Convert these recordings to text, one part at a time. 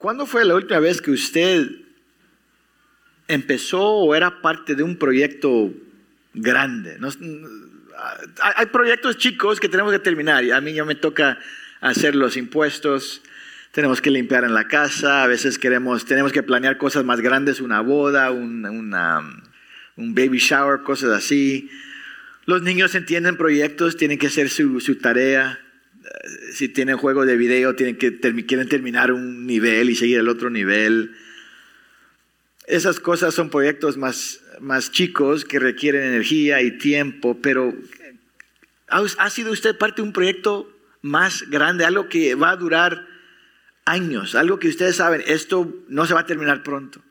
¿cuándo fue la última vez que usted empezó o era parte de un proyecto grande? hay proyectos chicos que tenemos que terminar. A mí ya me toca hacer los impuestos, tenemos que limpiar en la casa, a veces queremos, tenemos que planear cosas más grandes, una boda, un, un baby shower, cosas así. Los niños entienden proyectos, tienen que hacer su tarea. Si tienen juego de video, tienen que, quieren terminar un nivel y seguir el otro nivel. Esas cosas son proyectos más, más chicos que requieren energía y tiempo, pero ¿ha sido usted parte de un proyecto más grande, algo que va a durar años, algo que ustedes saben, esto no se va a terminar pronto.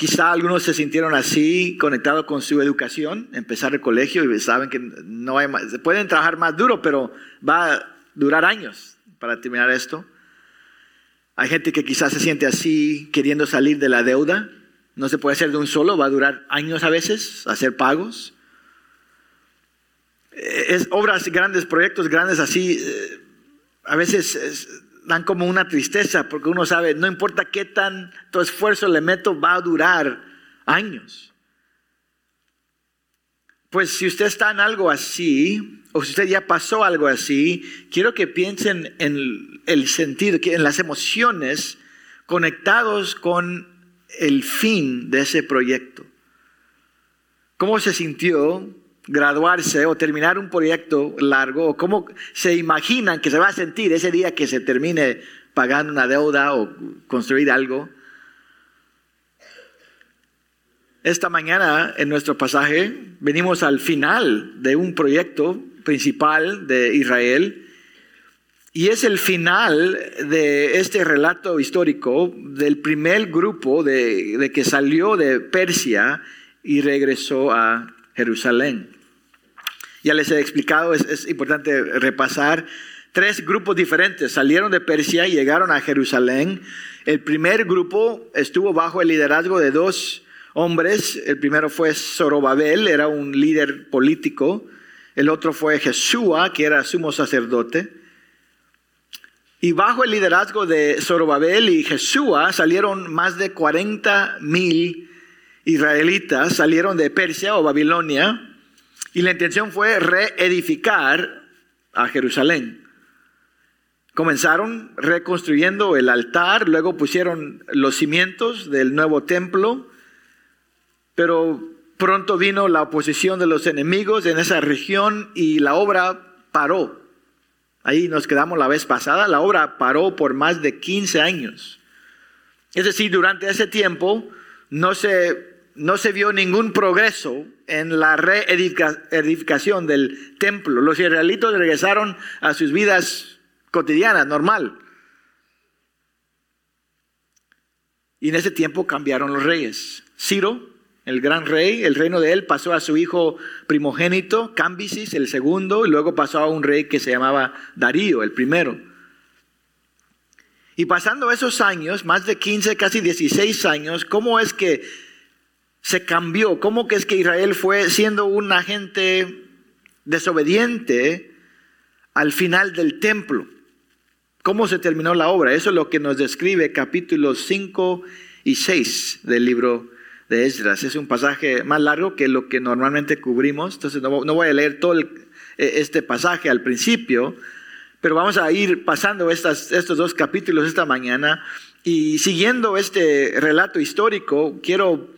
Quizá algunos se sintieron así, conectados con su educación, empezar el colegio y saben que no hay más, pueden trabajar más duro, pero va a durar años para terminar esto. Hay gente que quizás se siente así, queriendo salir de la deuda. No se puede hacer de un solo, va a durar años a veces, hacer pagos. Es obras grandes, proyectos grandes así, eh, a veces es, dan como una tristeza porque uno sabe, no importa qué tanto esfuerzo le meto, va a durar años. Pues si usted está en algo así, o si usted ya pasó algo así, quiero que piensen en el sentido, en las emociones conectados con el fin de ese proyecto. ¿Cómo se sintió graduarse o terminar un proyecto largo o cómo se imaginan que se va a sentir ese día que se termine pagando una deuda o construir algo. Esta mañana en nuestro pasaje venimos al final de un proyecto principal de Israel y es el final de este relato histórico del primer grupo de, de que salió de Persia y regresó a Jerusalén. Ya les he explicado, es, importante repasar. Tres grupos diferentes salieron de Persia y llegaron a Jerusalén. El primer grupo estuvo bajo el liderazgo de dos hombres. El primero fue Zorobabel, era un líder político. El otro fue Jesúa, que era sumo sacerdote. Y bajo el liderazgo de Zorobabel y Jesúa salieron más de 40 mil israelitas, salieron de Persia o Babilonia y la intención fue reedificar a Jerusalén. Comenzaron reconstruyendo el altar, luego pusieron los cimientos del nuevo templo, pero pronto vino la oposición de los enemigos en esa región y la obra paró. Ahí nos quedamos la vez pasada, la obra paró por más de 15 años. Es decir, durante ese tiempo no se no se vio ningún progreso en la reedificación del templo. Los israelitos regresaron a sus vidas cotidianas, normal. Y en ese tiempo cambiaron los reyes. Ciro, el gran rey, el reino de él pasó a su hijo primogénito, Cambisis, el segundo, y luego pasó a un rey que se llamaba Darío, el primero. Y pasando esos años, más de 15, casi 16 años, ¿cómo es que se cambió. ¿Cómo que es que Israel fue siendo un agente desobediente al final del templo? ¿Cómo se terminó la obra? Eso es lo que nos describe capítulos 5 y 6 del libro de Esdras. Es un pasaje más largo que lo que normalmente cubrimos, entonces no, voy a leer todo e, este pasaje al principio, pero vamos a ir pasando estos dos capítulos esta mañana y siguiendo este relato histórico, quiero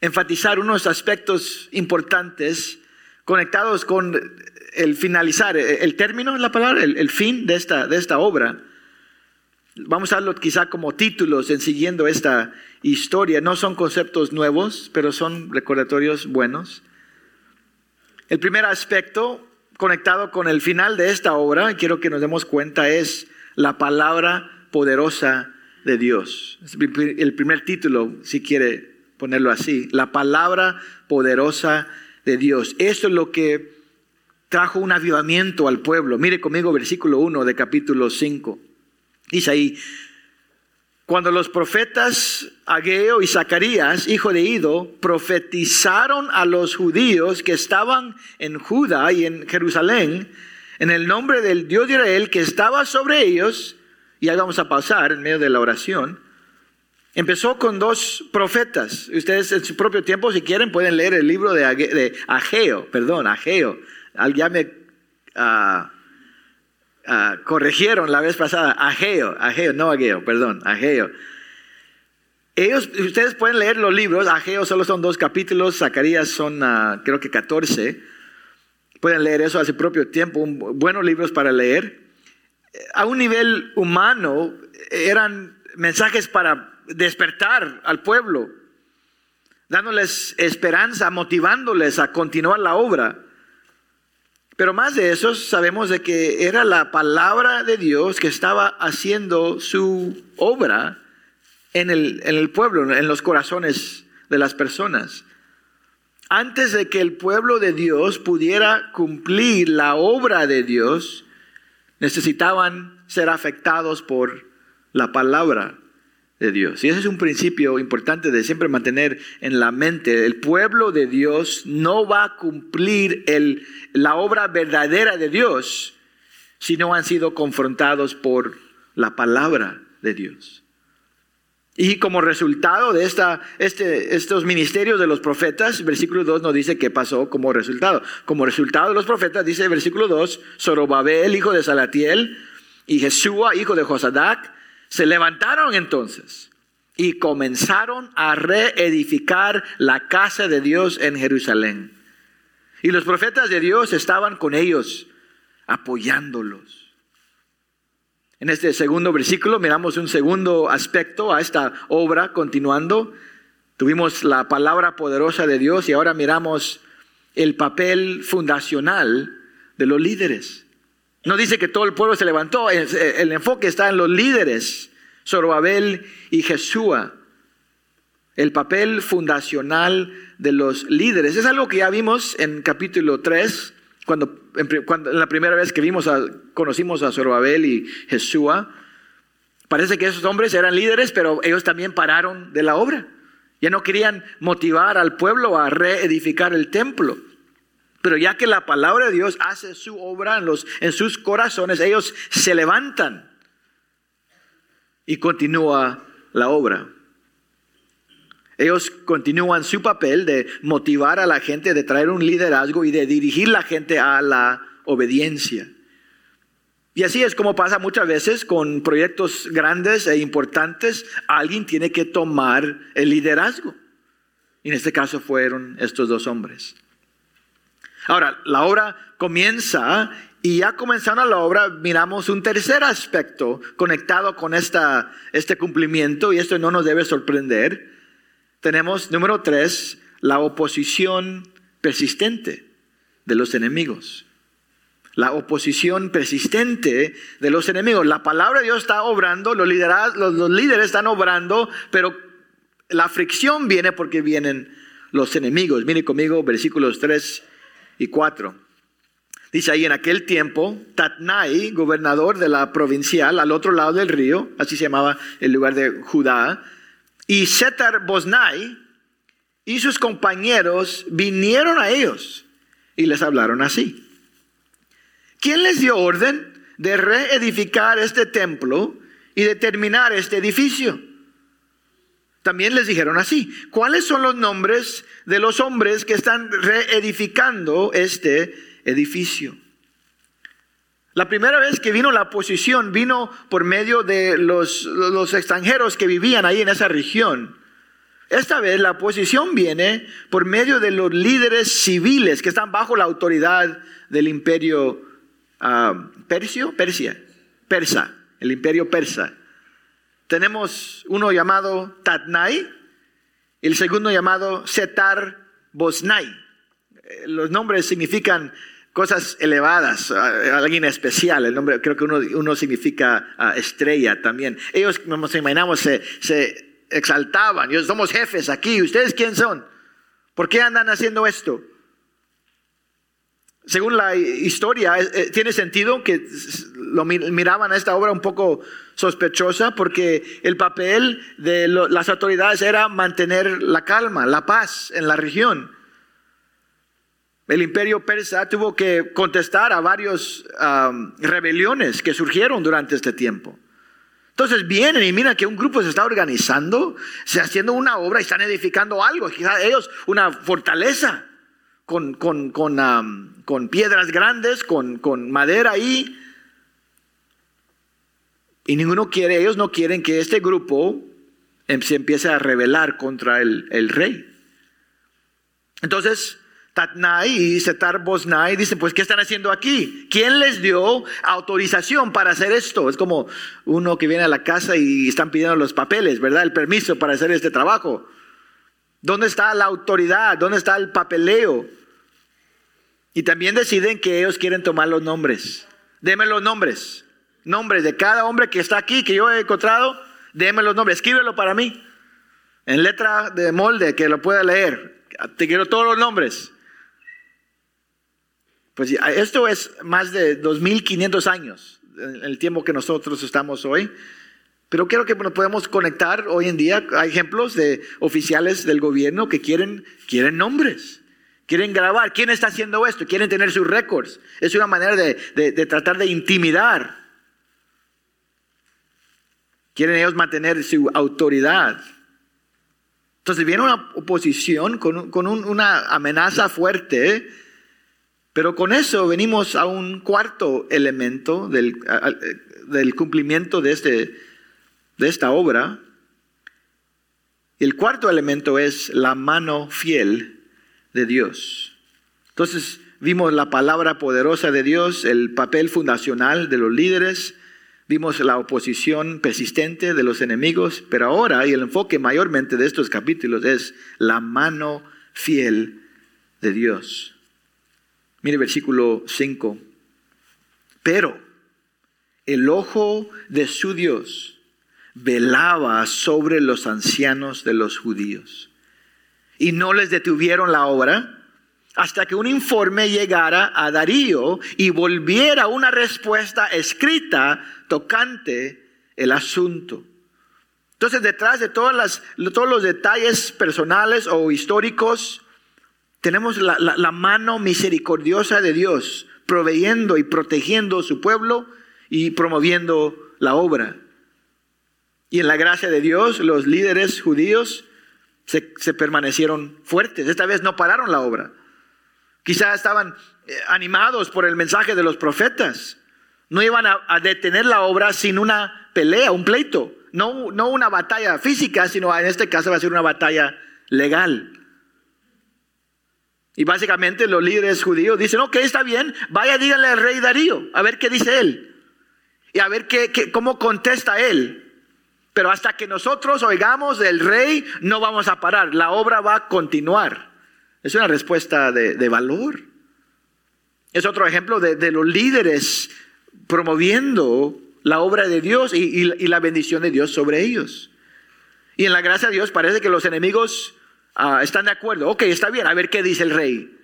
enfatizar unos aspectos importantes conectados con el finalizar, el término la palabra, el, fin de esta, de esta obra. Vamos a darlo quizá como títulos en siguiendo esta historia. No son conceptos nuevos, pero son recordatorios buenos. El primer aspecto conectado con el final de esta obra, quiero que nos demos cuenta, es la palabra poderosa de Dios. El primer título, si quiere ponerlo así, la palabra poderosa de Dios. Eso es lo que trajo un avivamiento al pueblo. Mire conmigo versículo 1 de capítulo 5. Dice ahí, cuando los profetas Ageo y Zacarías, hijo de Ido, profetizaron a los judíos que estaban en Judá y en Jerusalén, en el nombre del Dios de Israel que estaba sobre ellos, y ahí vamos a pasar en medio de la oración, empezó con dos profetas. Ustedes en su propio tiempo, si quieren, pueden leer el libro de, Ageo, perdón, Ageo. Ya me ah, ah, corrigieron la vez pasada, Ageo, Ageo, no Ageo, perdón, Ageo. Ellos, ustedes pueden leer los libros, Ageo solo son dos capítulos, Zacarías son ah, creo que 14. Pueden leer eso a su propio tiempo, buenos libros para leer. A un nivel humano eran mensajes para despertar al pueblo, dándoles esperanza, motivándoles a continuar la obra. Pero más de eso, sabemos de que era la palabra de Dios que estaba haciendo su obra en el, en el pueblo, en los corazones de las personas. Antes de que el pueblo de Dios pudiera cumplir la obra de Dios, necesitaban ser afectados por la palabra de Dios. Y ese es un principio importante de siempre mantener en la mente. El pueblo de Dios no va a cumplir el, la obra verdadera de Dios si no han sido confrontados por la palabra de Dios. Y como resultado de esta, este, estos ministerios de los profetas, versículo 2 nos dice qué pasó como resultado. Como resultado de los profetas, dice el versículo 2, Zorobabel, hijo de Salatiel, y Jesúa, hijo de Josadac, se levantaron entonces y comenzaron a reedificar la casa de Dios en Jerusalén. Y los profetas de Dios estaban con ellos, apoyándolos. En este segundo versículo miramos un segundo aspecto a esta obra continuando. Tuvimos la palabra poderosa de Dios y ahora miramos el papel fundacional de los líderes. No dice que todo el pueblo se levantó, el enfoque está en los líderes, Zorobabel y Jesúa. El papel fundacional de los líderes. Es algo que ya vimos en capítulo 3, cuando, en, la primera vez que vimos conocimos a Zorobabel y Jesúa. Parece que esos hombres eran líderes, pero ellos también pararon de la obra. Ya no querían motivar al pueblo a reedificar el templo. Pero ya que la palabra de Dios hace su obra en, los, en sus corazones, ellos se levantan y continúa la obra. Ellos continúan su papel de motivar a la gente, de traer un liderazgo y de dirigir la gente a la obediencia. Y así es como pasa muchas veces con proyectos grandes e importantes. Alguien tiene que tomar el liderazgo. Y en este caso fueron estos dos hombres. Ahora, la obra comienza y ya comenzando la obra miramos un tercer aspecto conectado con esta, este cumplimiento y esto no nos debe sorprender. Tenemos, número tres, la oposición persistente de los enemigos. La oposición persistente de los enemigos. La palabra de Dios está obrando, los, los, los líderes están obrando, pero la fricción viene porque vienen los enemigos. Mire conmigo versículos 3 y 4. Dice ahí, en aquel tiempo, Tatnai, gobernador de la provincial al otro lado del río, así se llamaba el lugar de Judá, y Setar Bosnai y sus compañeros vinieron a ellos y les hablaron así. ¿Quién les dio orden de reedificar este templo y de terminar este edificio? También les dijeron así, ¿cuáles son los nombres de los hombres que están reedificando este edificio? La primera vez que vino la posición vino por medio de los, extranjeros que vivían ahí en esa región. Esta vez la posición viene por medio de los líderes civiles que están bajo la autoridad del imperio uh, persio, Persia, persa, el imperio persa. Tenemos uno llamado Tatnai y el segundo llamado Setar Bosnai. Eh, los nombres significan cosas elevadas, alguien especial. El nombre, creo que uno, significa ah, estrella también. Ellos, nos imaginamos, se, se exaltaban. Yo, somos jefes aquí. ¿Ustedes quién son? ¿Por qué andan haciendo esto? según la historia, eh, eh, tiene sentido que lo miraban a esta obra un poco sospechosa porque el papel de las autoridades era mantener la calma, la paz en la región. El imperio persa tuvo que contestar a varias rebeliones que surgieron durante este tiempo. Entonces vienen y miran que un grupo se está organizando, se haciendo una obra y están edificando algo, quizás ellos una fortaleza con, con, con, piedras grandes, con, con madera ahí. Y ninguno quiere, ellos no quieren que este grupo em, se empiece a rebelar contra el, el rey. Entonces, Tatnai y Setar Bosnai dicen, pues, ¿qué están haciendo aquí? ¿Quién les dio autorización para hacer esto? Es como uno que viene a la casa y están pidiendo los papeles, ¿verdad? El permiso para hacer este trabajo. ¿Dónde está la autoridad? ¿Dónde está el papeleo? Y también deciden que ellos quieren tomar los nombres. Deme los nombres. Nombres de cada hombre que está aquí, que yo he encontrado. Deme los nombres. Escríbelo para mí. En letra de molde, que lo pueda leer. Te quiero todos los nombres. Pues esto es más de 2500 años, el tiempo que nosotros estamos hoy. Pero creo que nos podemos conectar hoy en día. Hay ejemplos de oficiales del gobierno que quieren, quieren nombres, quieren grabar. ¿Quién está haciendo esto? Quieren tener sus récords. Es una manera de, de, tratar de intimidar. Quieren ellos mantener su autoridad. Entonces viene una oposición con, con una amenaza fuerte pero con eso venimos a un cuarto elemento del, del cumplimiento de, este, de esta obra. El cuarto elemento es la mano fiel de Dios. Entonces vimos la palabra poderosa de Dios, el papel fundacional de los líderes, vimos la oposición persistente de los enemigos, pero ahora, y el enfoque mayormente de estos capítulos es la mano fiel de Dios. Mire versículo 5. Pero el ojo de su Dios velaba sobre los ancianos de los judíos y no les detuvieron la obra hasta que un informe llegara a Darío y volviera una respuesta escrita tocante el asunto. Entonces, detrás de todos los detalles personales o históricos, tenemos la, mano misericordiosa de Dios proveyendo y protegiendo su pueblo y promoviendo la obra. Y en la gracia de Dios, los líderes judíos se, permanecieron fuertes. Esta vez no pararon la obra. Quizás estaban eh, animados por el mensaje de los profetas. No iban a, detener la obra sin una pelea, un pleito. No, no una batalla física, sino en este caso va a ser una batalla legal. Y básicamente los líderes judíos dicen, ok, está bien, vaya díganle al rey Darío, a ver qué dice él. Y a ver qué, cómo contesta él. Pero hasta que nosotros oigamos del rey, no vamos a parar. La obra va a continuar. Es una respuesta de, valor. Es otro ejemplo de, los líderes promoviendo la obra de Dios y, y, la bendición de Dios sobre ellos. Y en la gracia de Dios parece que los enemigos Ah, están de acuerdo, ok, está bien, a ver qué dice el rey.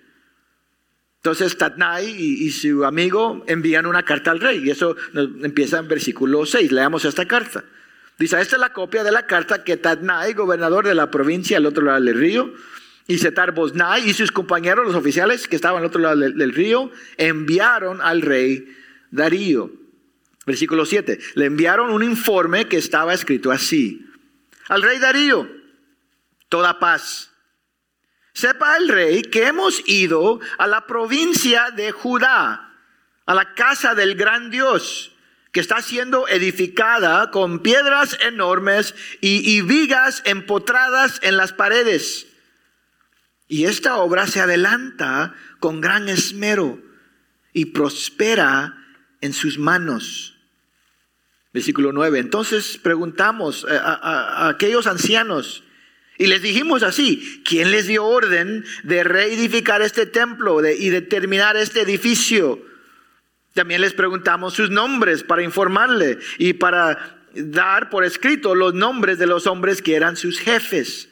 Entonces Tatnai y, su amigo envían una carta al rey y eso empieza en versículo 6, leamos esta carta. Dice, esta es la copia de la carta que Tatnai, gobernador de la provincia al otro lado del río, y Setar Bosnai y sus compañeros, los oficiales que estaban al otro lado del, río, enviaron al rey Darío. Versículo 7, le enviaron un informe que estaba escrito así. Al rey Darío, toda paz. Sepa el rey que hemos ido a la provincia de Judá, a la casa del gran Dios, que está siendo edificada con piedras enormes y, vigas empotradas en las paredes. Y esta obra se adelanta con gran esmero y prospera en sus manos. Versículo 9. Entonces preguntamos a aquellos ancianos, y les dijimos así, ¿quién les dio orden de reedificar este templo y de terminar este edificio? También les preguntamos sus nombres para informarle y para dar por escrito los nombres de los hombres que eran sus jefes.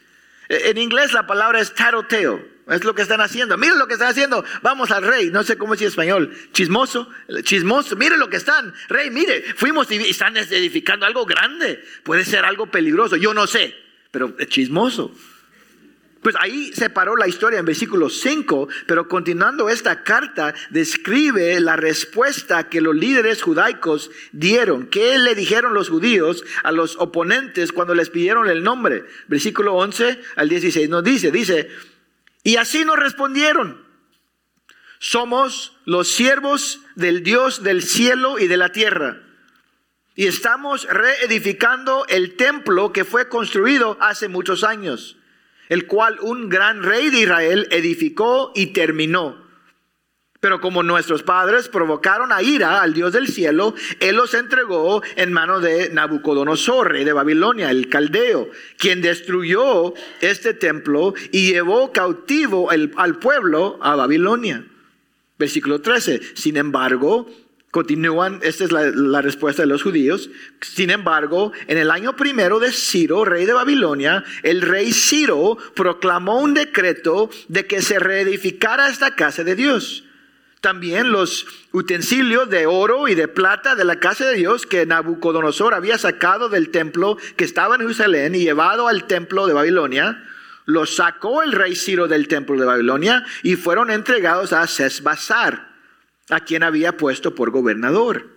En inglés la palabra es taroteo. Es lo que están haciendo. Miren lo que están haciendo. Vamos al rey. No sé cómo decir español. Chismoso. Chismoso. Miren lo que están. Rey, mire. Fuimos y están edificando algo grande. Puede ser algo peligroso. Yo no sé pero es chismoso. Pues ahí se paró la historia en versículo 5, pero continuando esta carta describe la respuesta que los líderes judaicos dieron. ¿Qué le dijeron los judíos a los oponentes cuando les pidieron el nombre? Versículo 11 al 16 nos dice, dice, y así nos respondieron. Somos los siervos del Dios del cielo y de la tierra. Y estamos reedificando el templo que fue construido hace muchos años el cual un gran rey de Israel edificó y terminó. Pero como nuestros padres provocaron a ira al Dios del cielo, Él los entregó en manos de Nabucodonosor, rey de Babilonia, el caldeo, quien destruyó este templo y llevó cautivo al pueblo a Babilonia. Versículo 13. Sin embargo, Continúan, esta es la, respuesta de los judíos. Sin embargo, en el año primero de Ciro, rey de Babilonia, el rey Ciro proclamó un decreto de que se reedificara esta casa de Dios. También los utensilios de oro y de plata de la casa de Dios que Nabucodonosor había sacado del templo que estaba en Jerusalén y llevado al templo de Babilonia, los sacó el rey Ciro del templo de Babilonia y fueron entregados a Sesbazar a quien había puesto por gobernador.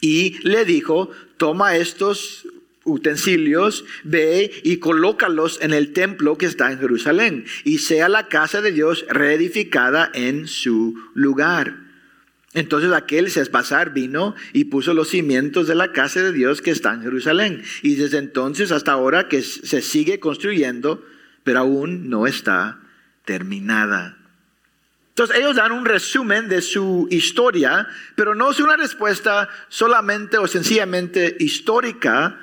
Y le dijo, toma estos utensilios, ve y colócalos en el templo que está en Jerusalén, y sea la casa de Dios reedificada en su lugar. Entonces aquel Cespasar vino y puso los cimientos de la casa de Dios que está en Jerusalén. Y desde entonces hasta ahora que se sigue construyendo, pero aún no está terminada. Entonces ellos dan un resumen de su historia, pero no es una respuesta solamente o sencillamente histórica,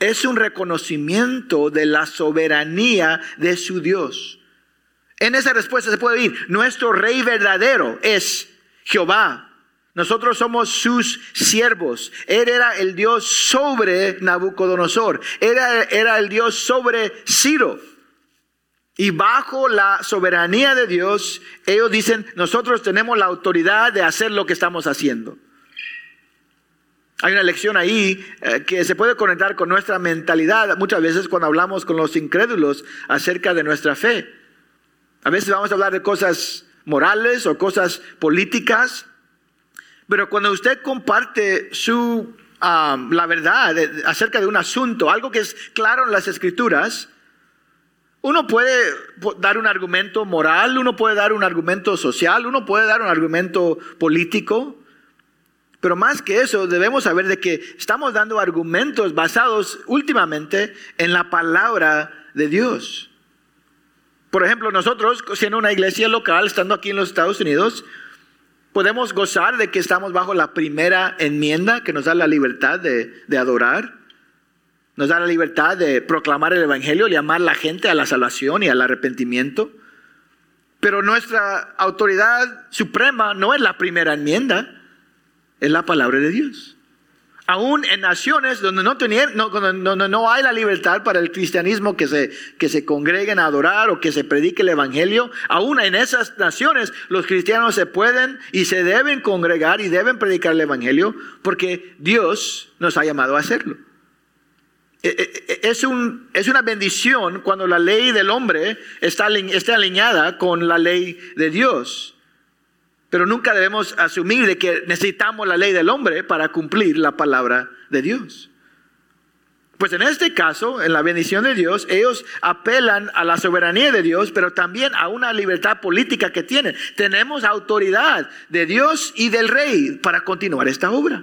es un reconocimiento de la soberanía de su Dios. En esa respuesta se puede decir, nuestro rey verdadero es Jehová. Nosotros somos sus siervos. Él era el Dios sobre Nabucodonosor. Era, era el Dios sobre Ciro. Y bajo la soberanía de Dios, ellos dicen, nosotros tenemos la autoridad de hacer lo que estamos haciendo. Hay una lección ahí eh, que se puede conectar con nuestra mentalidad muchas veces cuando hablamos con los incrédulos acerca de nuestra fe. A veces vamos a hablar de cosas morales o cosas políticas, pero cuando usted comparte su, ah, la verdad acerca de un asunto, algo que es claro en las escrituras, uno puede dar un argumento moral, uno puede dar un argumento social, uno puede dar un argumento político, pero más que eso debemos saber de que estamos dando argumentos basados últimamente en la palabra de Dios. Por ejemplo, nosotros, siendo una iglesia local, estando aquí en los Estados Unidos, podemos gozar de que estamos bajo la primera enmienda que nos da la libertad de, de adorar. Nos da la libertad de proclamar el Evangelio, llamar a la gente a la salvación y al arrepentimiento. Pero nuestra autoridad suprema no es la primera enmienda, es la palabra de Dios. Aún en naciones donde no, no, hay la libertad para el cristianismo que se, que se congreguen a adorar o que se predique el Evangelio, aún en esas naciones los cristianos se pueden y se deben congregar y deben predicar el Evangelio porque Dios nos ha llamado a hacerlo. Eh, eh, eh, es, un, es una bendición cuando la ley del hombre está, está alineada con la ley de Dios. Pero nunca debemos asumir de que necesitamos la ley del hombre para cumplir la palabra de Dios. Pues en este caso, en la bendición de Dios, ellos apelan a la soberanía de Dios, pero también a una libertad política que tienen. Tenemos autoridad de Dios y del rey para continuar esta obra.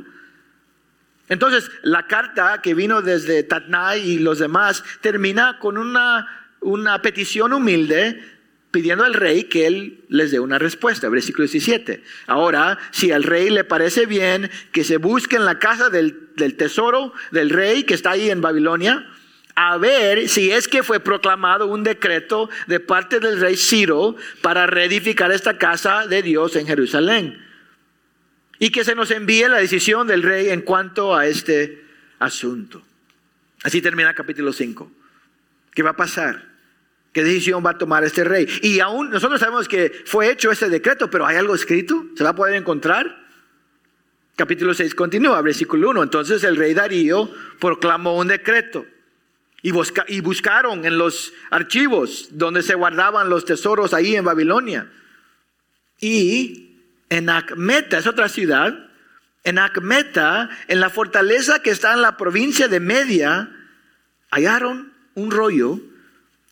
Entonces, la carta que vino desde Tatnai y los demás termina con una, una petición humilde pidiendo al rey que él les dé una respuesta. Versículo 17. Ahora, si al rey le parece bien que se busque en la casa del, del tesoro del rey que está ahí en Babilonia, a ver si es que fue proclamado un decreto de parte del rey Ciro para reedificar esta casa de Dios en Jerusalén y que se nos envíe la decisión del rey en cuanto a este asunto. Así termina el capítulo 5. ¿Qué va a pasar? ¿Qué decisión va a tomar este rey? Y aún nosotros sabemos que fue hecho ese decreto, pero ¿hay algo escrito? ¿Se va a poder encontrar? Capítulo 6 continúa, versículo 1. Entonces el rey Darío proclamó un decreto Y, y buscaron en los archivos donde se guardaban los tesoros ahí en Babilonia. Y en Acmeta, es otra ciudad, en Acmeta, en la fortaleza que está en la provincia de Media, hallaron un rollo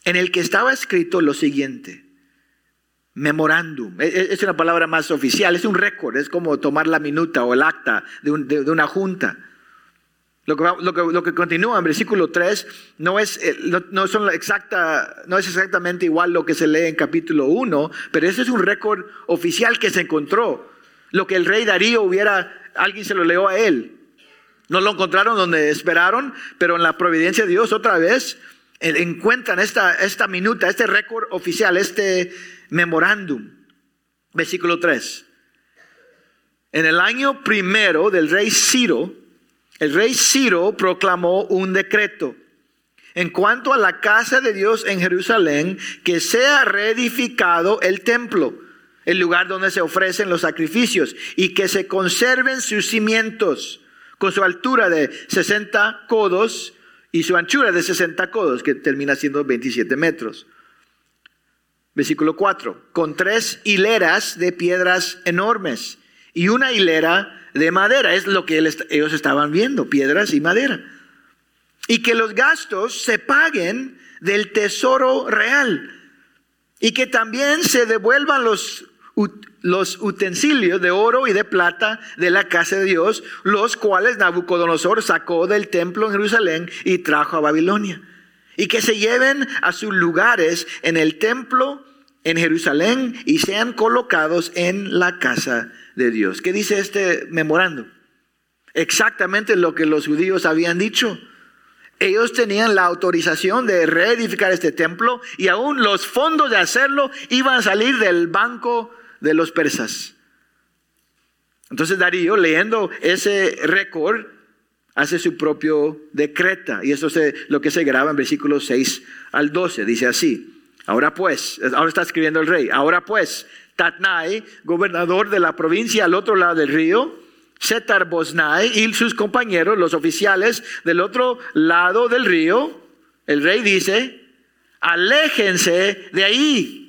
en el que estaba escrito lo siguiente. Memorándum. E, e, es una palabra más oficial, es un récord, es como tomar la minuta o el acta de, una junta. Lo que, continúa en versículo 3 no es, eh, no, son exacta, no es exactamente igual lo que se lee en capítulo 1, pero ese es un récord oficial que se encontró. Lo que el rey Darío hubiera, alguien se lo leó a él. No lo encontraron donde esperaron, pero en la providencia de Dios otra vez eh, encuentran esta, esta minuta, este récord oficial, este memorándum. Versículo 3. En el año primero del rey Ciro, el rey Ciro proclamó un decreto en cuanto a la casa de Dios en Jerusalén, que sea reedificado el templo, el lugar donde se ofrecen los sacrificios, y que se conserven sus cimientos con su altura de 60 codos y su anchura de 60 codos, que termina siendo 27 metros. Versículo 4, con tres hileras de piedras enormes y una hilera de madera, es lo que ellos estaban viendo, piedras y madera. Y que los gastos se paguen del tesoro real y que también se devuelvan los utensilios de oro y de plata de la casa de Dios, los cuales Nabucodonosor sacó del templo en Jerusalén y trajo a Babilonia. Y que se lleven a sus lugares en el templo en Jerusalén y sean colocados en la casa de Dios. ¿Qué dice este memorando? Exactamente lo que los judíos habían dicho. Ellos tenían la autorización de reedificar este templo y aún los fondos de hacerlo iban a salir del banco de los persas. Entonces Darío, leyendo ese récord, hace su propio decreta. Y eso es lo que se graba en versículos 6 al 12. Dice así, ahora pues, ahora está escribiendo el rey, ahora pues, Tatnai, gobernador de la provincia al otro lado del río, Setar Bosnai y sus compañeros, los oficiales del otro lado del río, el rey dice, aléjense de ahí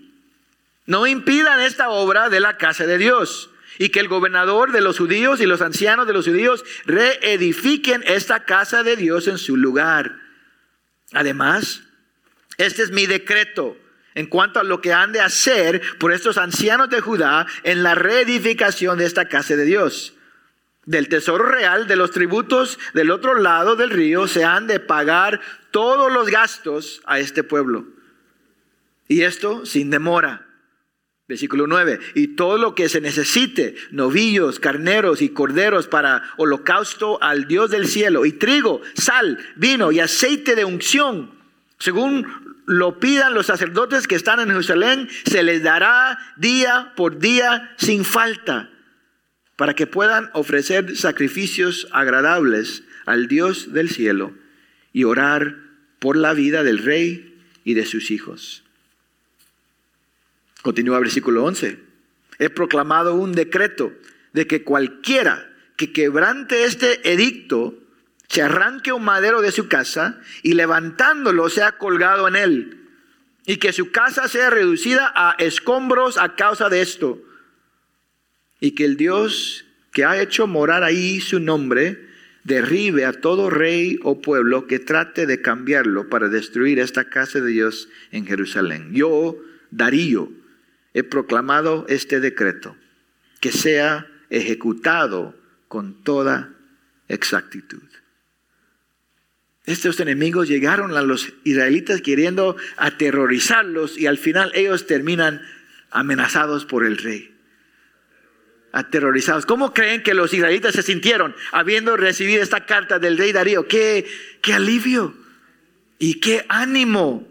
no impidan esta obra de la casa de Dios y que el gobernador de los judíos y los ancianos de los judíos reedifiquen esta casa de Dios en su lugar. Además, este es mi decreto en cuanto a lo que han de hacer por estos ancianos de Judá en la reedificación de esta casa de Dios. Del tesoro real, de los tributos del otro lado del río, se han de pagar todos los gastos a este pueblo. Y esto sin demora Versículo 9. Y todo lo que se necesite, novillos, carneros y corderos para holocausto al Dios del cielo, y trigo, sal, vino y aceite de unción, según lo pidan los sacerdotes que están en Jerusalén, se les dará día por día sin falta, para que puedan ofrecer sacrificios agradables al Dios del cielo y orar por la vida del rey y de sus hijos. Continúa versículo 11. He proclamado un decreto de que cualquiera que quebrante este edicto se arranque un madero de su casa y levantándolo sea colgado en él y que su casa sea reducida a escombros a causa de esto y que el Dios que ha hecho morar ahí su nombre derribe a todo rey o pueblo que trate de cambiarlo para destruir esta casa de Dios en Jerusalén. Yo, Darío, he proclamado este decreto, que sea ejecutado con toda exactitud. Estos enemigos llegaron a los israelitas queriendo aterrorizarlos y al final ellos terminan amenazados por el rey. Aterrorizados. ¿Cómo creen que los israelitas se sintieron habiendo recibido esta carta del rey Darío? ¡Qué, qué alivio! Y qué ánimo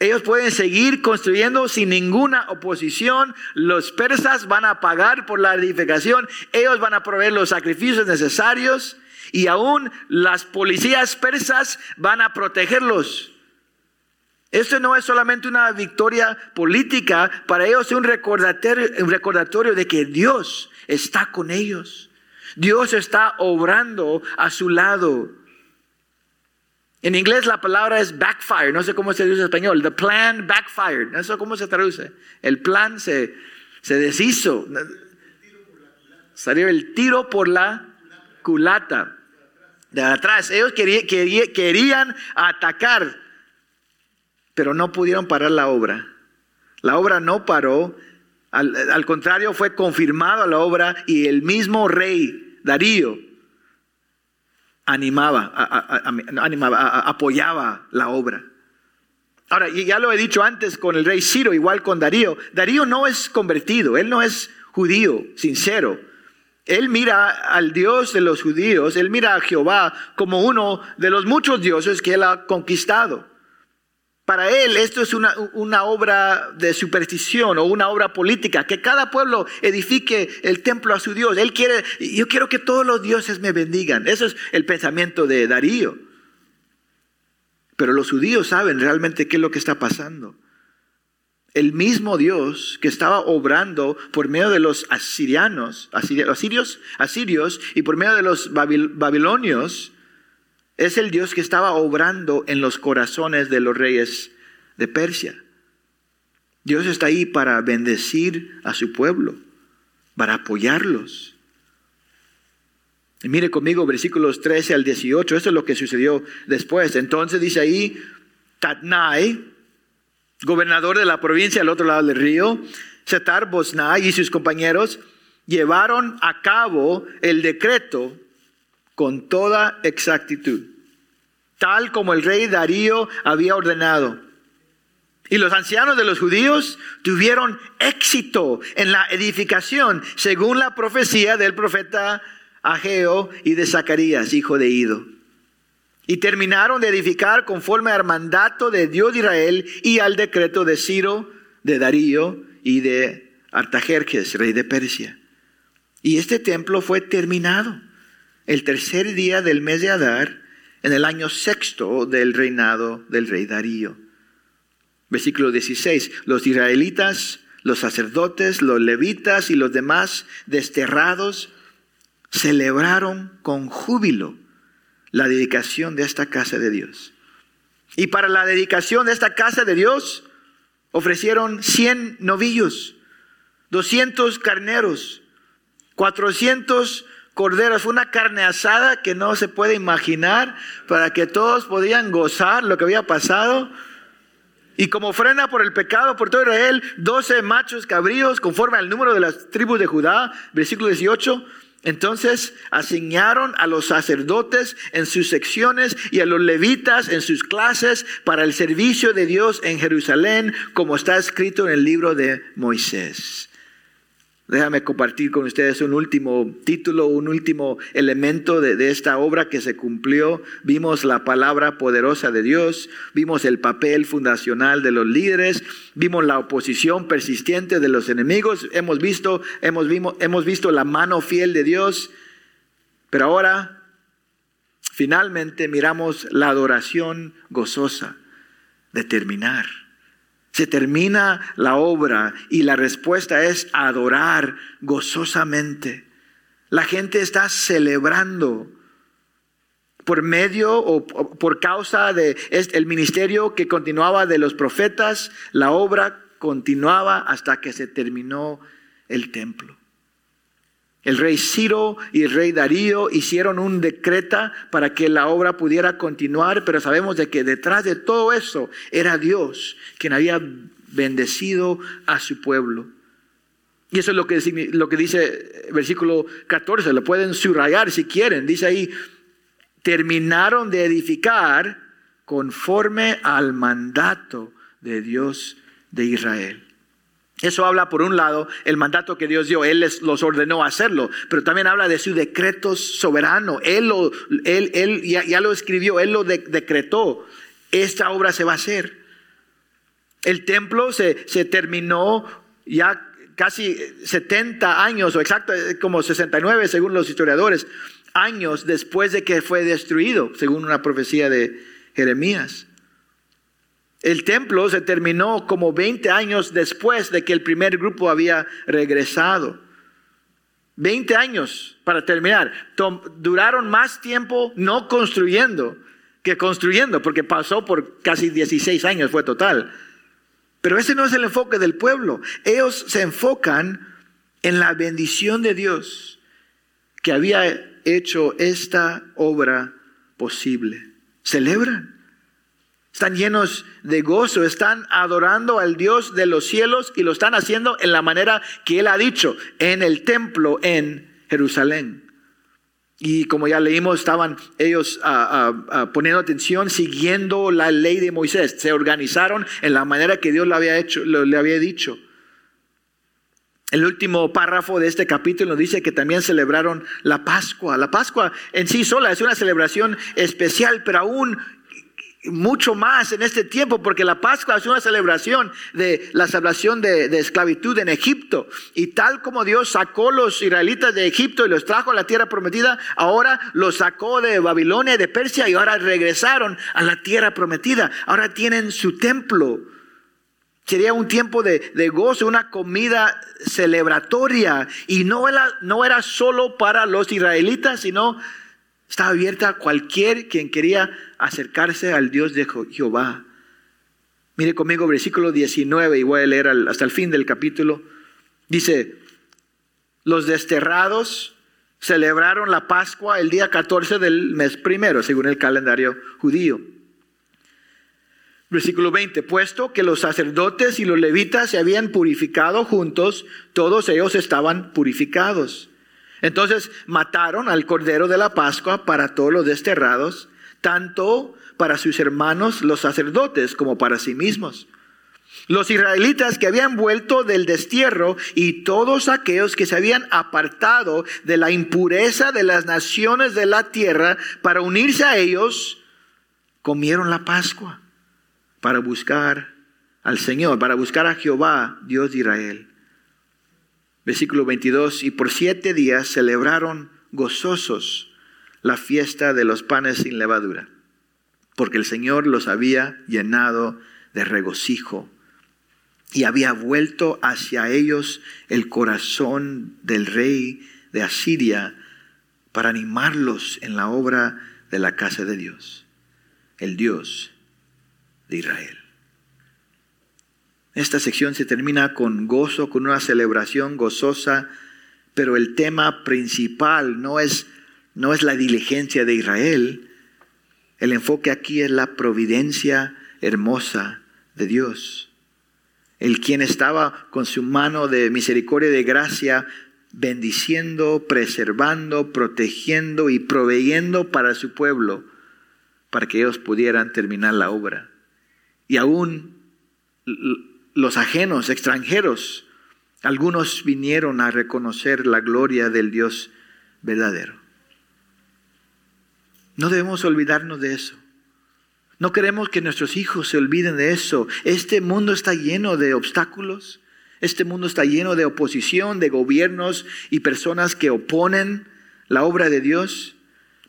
ellos pueden seguir construyendo sin ninguna oposición. Los persas van a pagar por la edificación. Ellos van a proveer los sacrificios necesarios. Y aún las policías persas van a protegerlos. Esto no es solamente una victoria política, para ellos es un recordatorio, un recordatorio de que Dios está con ellos. Dios está obrando a su lado. En inglés la palabra es backfire, no sé cómo se dice en español. The plan backfired, no sé cómo se traduce. El plan se, se deshizo. Salió el tiro por la culata de atrás. Ellos querían atacar, pero no pudieron parar la obra. La obra no paró, al, contrario fue confirmada la obra y el mismo rey Darío animaba, apoyaba la obra. Ahora, ya lo he dicho antes con el rey Ciro, igual con Darío. Darío no es convertido, él no es judío, sincero. Él mira al Dios de los judíos, él mira a Jehová como uno de los muchos dioses que él ha conquistado. Para él esto es una, obra de superstición o una obra política, que cada pueblo edifique el templo a su Dios. Él quiere, yo quiero que todos los dioses me bendigan. Eso es el pensamiento de Darío. Pero los judíos saben realmente qué es lo que está pasando el mismo Dios que estaba obrando por medio de los asirianos, asirios, asirios y por medio de los babilonios, es el Dios que estaba obrando en los corazones de los reyes de Persia. Dios está ahí para bendecir a su pueblo, para apoyarlos. Y mire conmigo versículos 13 al 18, eso es lo que sucedió después. Entonces dice ahí, Tatnai, gobernador de la provincia al otro lado del río, Setar Bosnai y sus compañeros llevaron a cabo el decreto con toda exactitud, tal como el rey Darío había ordenado. Y los ancianos de los judíos tuvieron éxito en la edificación, según la profecía del profeta Ageo y de Zacarías, hijo de Ido. Y terminaron de edificar conforme al mandato de Dios de Israel y al decreto de Ciro, de Darío y de Artajerjes, rey de Persia. Y este templo fue terminado el tercer día del mes de Adar, en el año sexto del reinado del rey Darío. Versículo 16. Los israelitas, los sacerdotes, los levitas y los demás desterrados celebraron con júbilo la dedicación de esta casa de Dios. Y para la dedicación de esta casa de Dios ofrecieron 100 novillos, 200 carneros, 400 corderos. Una carne asada que no se puede imaginar para que todos podían gozar lo que había pasado. Y como frena por el pecado por todo Israel, 12 machos cabríos conforme al número de las tribus de Judá, versículo 18 entonces asignaron a los sacerdotes en sus secciones y a los levitas en sus clases para el servicio de Dios en Jerusalén, como está escrito en el libro de Moisés. Déjame compartir con ustedes un último título, un último elemento de, esta obra que se cumplió. Vimos la palabra poderosa de Dios, vimos el papel fundacional de los líderes, vimos la oposición persistente de los enemigos, hemos visto, hemos, hemos visto la mano fiel de Dios, pero ahora finalmente miramos la adoración gozosa de terminar se termina la obra y la respuesta es adorar gozosamente. La gente está celebrando por medio o por causa de el ministerio que continuaba de los profetas, la obra continuaba hasta que se terminó el templo. El rey Ciro y el rey Darío hicieron un decreta para que la obra pudiera continuar, pero sabemos de que detrás de todo eso era Dios quien había bendecido a su pueblo. Y eso es lo que, lo que dice el versículo 14, lo pueden subrayar si quieren. Dice ahí, terminaron de edificar conforme al mandato de Dios de Israel. Eso habla, por un lado, el mandato que Dios dio, Él les, los ordenó hacerlo, pero también habla de su decreto soberano. Él, lo, él, él ya, lo escribió, Él lo decretó. Esta obra se va a hacer. El templo se, se terminó ya casi 70 años, o exacto, como 69 según los historiadores, años después de que fue destruido, según una profecía de Jeremías. El templo se terminó como 20 años después de que el primer grupo había regresado. 20 años para terminar. duraron más tiempo no construyendo que construyendo, porque pasó por casi 16 años, fue total. Pero ese no es el enfoque del pueblo. Ellos se enfocan en la bendición de Dios que había hecho esta obra posible. Celebran. Están llenos de gozo, están adorando al Dios de los cielos y lo están haciendo en la manera que Él ha dicho, en el templo en Jerusalén. Y como ya leímos, estaban ellos ah, ah, ah, poniendo atención, siguiendo la ley de Moisés. Se organizaron en la manera que Dios le había, hecho, le había dicho. El último párrafo de este capítulo dice que también celebraron la Pascua. La Pascua en sí sola es una celebración especial, pero aún mucho más en este tiempo, porque la Pascua es una celebración de la salvación de, esclavitud en Egipto. Y tal como Dios sacó los israelitas de Egipto y los trajo a la tierra prometida, ahora los sacó de Babilonia de Persia y ahora regresaron a la tierra prometida. Ahora tienen su templo. Sería un tiempo de, de gozo, una comida celebratoria. Y no era, no era solo para los israelitas, sino estaba abierta a cualquier quien quería acercarse al Dios de Jehová. Mire conmigo versículo 19 y voy a leer hasta el fin del capítulo. Dice, los desterrados celebraron la Pascua el día 14 del mes primero, según el calendario judío. Versículo 20, puesto que los sacerdotes y los levitas se habían purificado juntos, todos ellos estaban purificados. Entonces mataron al cordero de la Pascua para todos los desterrados, tanto para sus hermanos los sacerdotes como para sí mismos. Los israelitas que habían vuelto del destierro y todos aquellos que se habían apartado de la impureza de las naciones de la tierra para unirse a ellos, comieron la Pascua para buscar al Señor, para buscar a Jehová, Dios de Israel. Versículo 22, y por siete días celebraron gozosos la fiesta de los panes sin levadura, porque el Señor los había llenado de regocijo y había vuelto hacia ellos el corazón del rey de Asiria para animarlos en la obra de la casa de Dios, el Dios de Israel. Esta sección se termina con gozo, con una celebración gozosa, pero el tema principal no es, no es la diligencia de Israel. El enfoque aquí es la providencia hermosa de Dios. El quien estaba con su mano de misericordia y de gracia bendiciendo, preservando, protegiendo y proveyendo para su pueblo, para que ellos pudieran terminar la obra. Y aún los ajenos, extranjeros, algunos vinieron a reconocer la gloria del Dios verdadero. No debemos olvidarnos de eso. No queremos que nuestros hijos se olviden de eso. Este mundo está lleno de obstáculos. Este mundo está lleno de oposición, de gobiernos y personas que oponen la obra de Dios.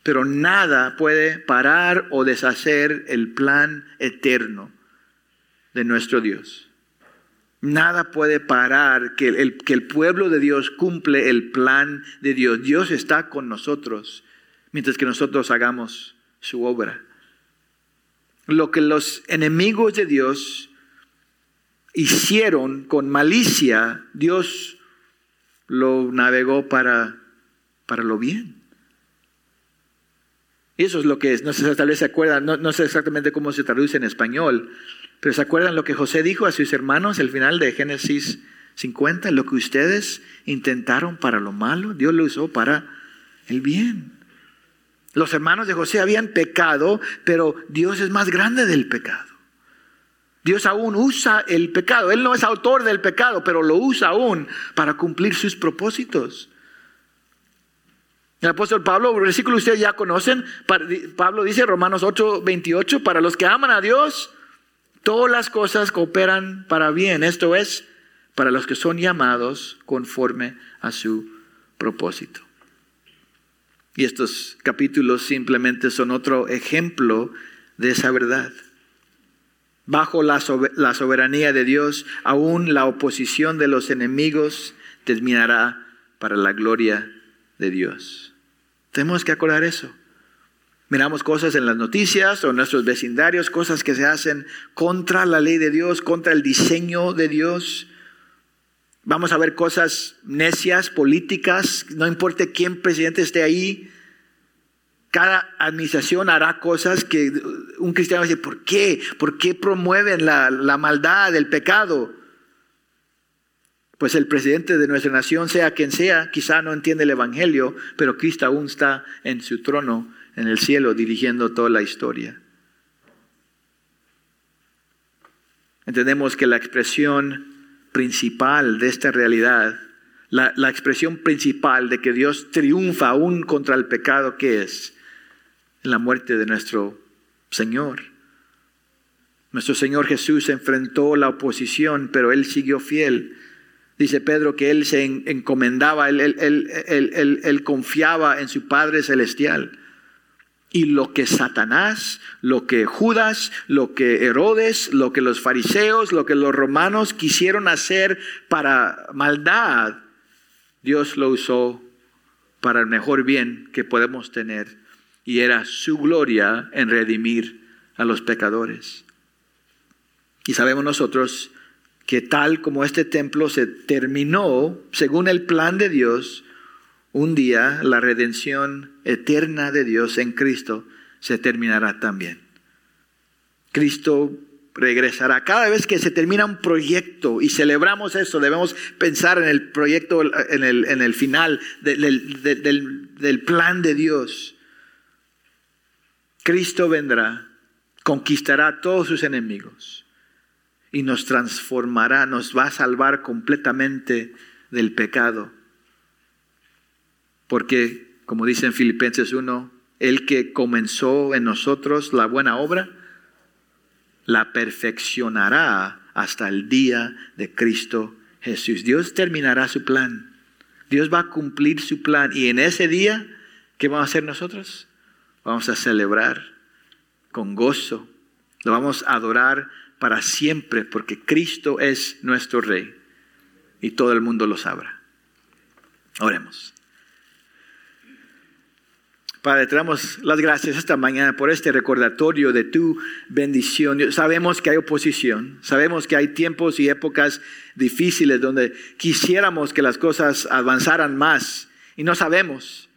Pero nada puede parar o deshacer el plan eterno de nuestro Dios. Nada puede parar que el, que el pueblo de Dios cumple el plan de Dios. Dios está con nosotros mientras que nosotros hagamos su obra. Lo que los enemigos de Dios hicieron con malicia, Dios lo navegó para, para lo bien. Eso es lo que es. No sé, tal vez se acuerdan, no sé exactamente cómo se traduce en español, pero ¿se acuerdan lo que José dijo a sus hermanos al final de Génesis 50? Lo que ustedes intentaron para lo malo, Dios lo usó para el bien. Los hermanos de José habían pecado, pero Dios es más grande del pecado. Dios aún usa el pecado. Él no es autor del pecado, pero lo usa aún para cumplir sus propósitos. El apóstol Pablo, versículo ustedes ya conocen, Pablo dice Romanos 8, 28, para los que aman a Dios, Todas las cosas cooperan para bien, esto es, para los que son llamados conforme a su propósito. Y estos capítulos simplemente son otro ejemplo de esa verdad. Bajo la, soberanía de Dios, aún la oposición de los enemigos terminará para la gloria de Dios. Tenemos que acordar eso. Miramos cosas en las noticias o en nuestros vecindarios, cosas que se hacen contra la ley de Dios, contra el diseño de Dios. Vamos a ver cosas necias, políticas, no importa quién presidente esté ahí. Cada administración hará cosas que un cristiano dice, ¿por qué? ¿Por qué promueven la, la maldad, el pecado? Pues el presidente de nuestra nación, sea quien sea, quizá no entiende el Evangelio, pero Cristo aún está en su trono en el cielo dirigiendo toda la historia. Entendemos que la expresión principal de esta realidad, la, la, expresión principal de que Dios triunfa aún contra el pecado, que es? La muerte de nuestro Señor. Nuestro Señor Jesús enfrentó la oposición, pero Él siguió fiel. Dice Pedro que Él se encomendaba, él, él, él confiaba en su Padre Celestial. Y lo que Satanás, lo que Judas, lo que Herodes, lo que los fariseos, lo que los romanos quisieron hacer para maldad, Dios lo usó para el mejor bien que podemos tener. Y era su gloria en redimir a los pecadores. Y sabemos nosotros que tal como este templo se terminó según el plan de Dios, un día la redención eterna de Dios en Cristo se terminará también. Cristo regresará. Cada vez que se termina un proyecto y celebramos eso, debemos pensar en el proyecto, en el, en el final del, plan de Dios. Cristo vendrá, conquistará a todos sus enemigos y nos transformará, nos va a salvar completamente del pecado porque, como dice en Filipenses 1, el que comenzó en nosotros la buena obra, la perfeccionará hasta el día de Cristo Jesús. Dios terminará su plan. Dios va a cumplir su plan. Y en ese día, ¿qué vamos a hacer nosotros? Vamos a celebrar con gozo. Lo vamos a adorar para siempre porque Cristo es nuestro Rey. Y todo el mundo lo sabrá. Oremos. Padre, te damos las gracias esta mañana por este recordatorio de tu bendición. Sabemos que hay oposición, sabemos que hay tiempos y épocas difíciles donde quisiéramos que las cosas avanzaran más y no sabemos.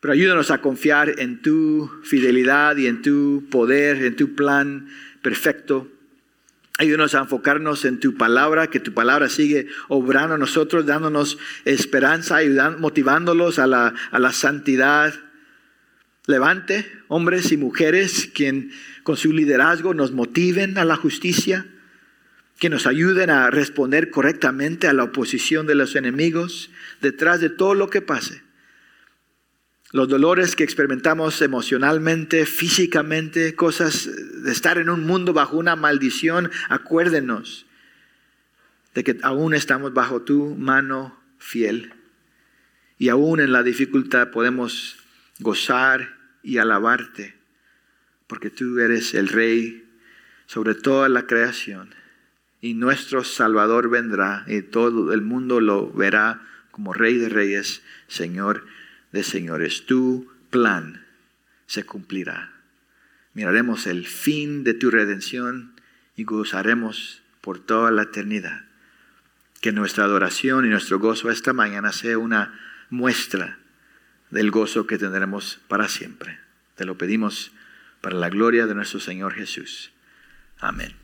Pero ayúdanos a confiar en tu fidelidad y en tu poder, en tu plan perfecto. Ayúdanos a enfocarnos en tu palabra, que tu palabra sigue obrando a nosotros, dándonos esperanza, ayudando, motivándolos a la, a la santidad Levante hombres y mujeres quien con su liderazgo nos motiven a la justicia, que nos ayuden a responder correctamente a la oposición de los enemigos detrás de todo lo que pase. Los dolores que experimentamos emocionalmente, físicamente, cosas de estar en un mundo bajo una maldición, acuérdenos de que aún estamos bajo tu mano fiel. Y aún en la dificultad podemos gozar y alabarte, porque tú eres el Rey sobre toda la creación, y nuestro Salvador vendrá, y todo el mundo lo verá como Rey de Reyes, Señor de Señores. Tu plan se cumplirá. Miraremos el fin de tu redención y gozaremos por toda la eternidad. Que nuestra adoración y nuestro gozo esta mañana sea una muestra del gozo que tendremos para siempre. Te lo pedimos para la gloria de nuestro Señor Jesús. Amén.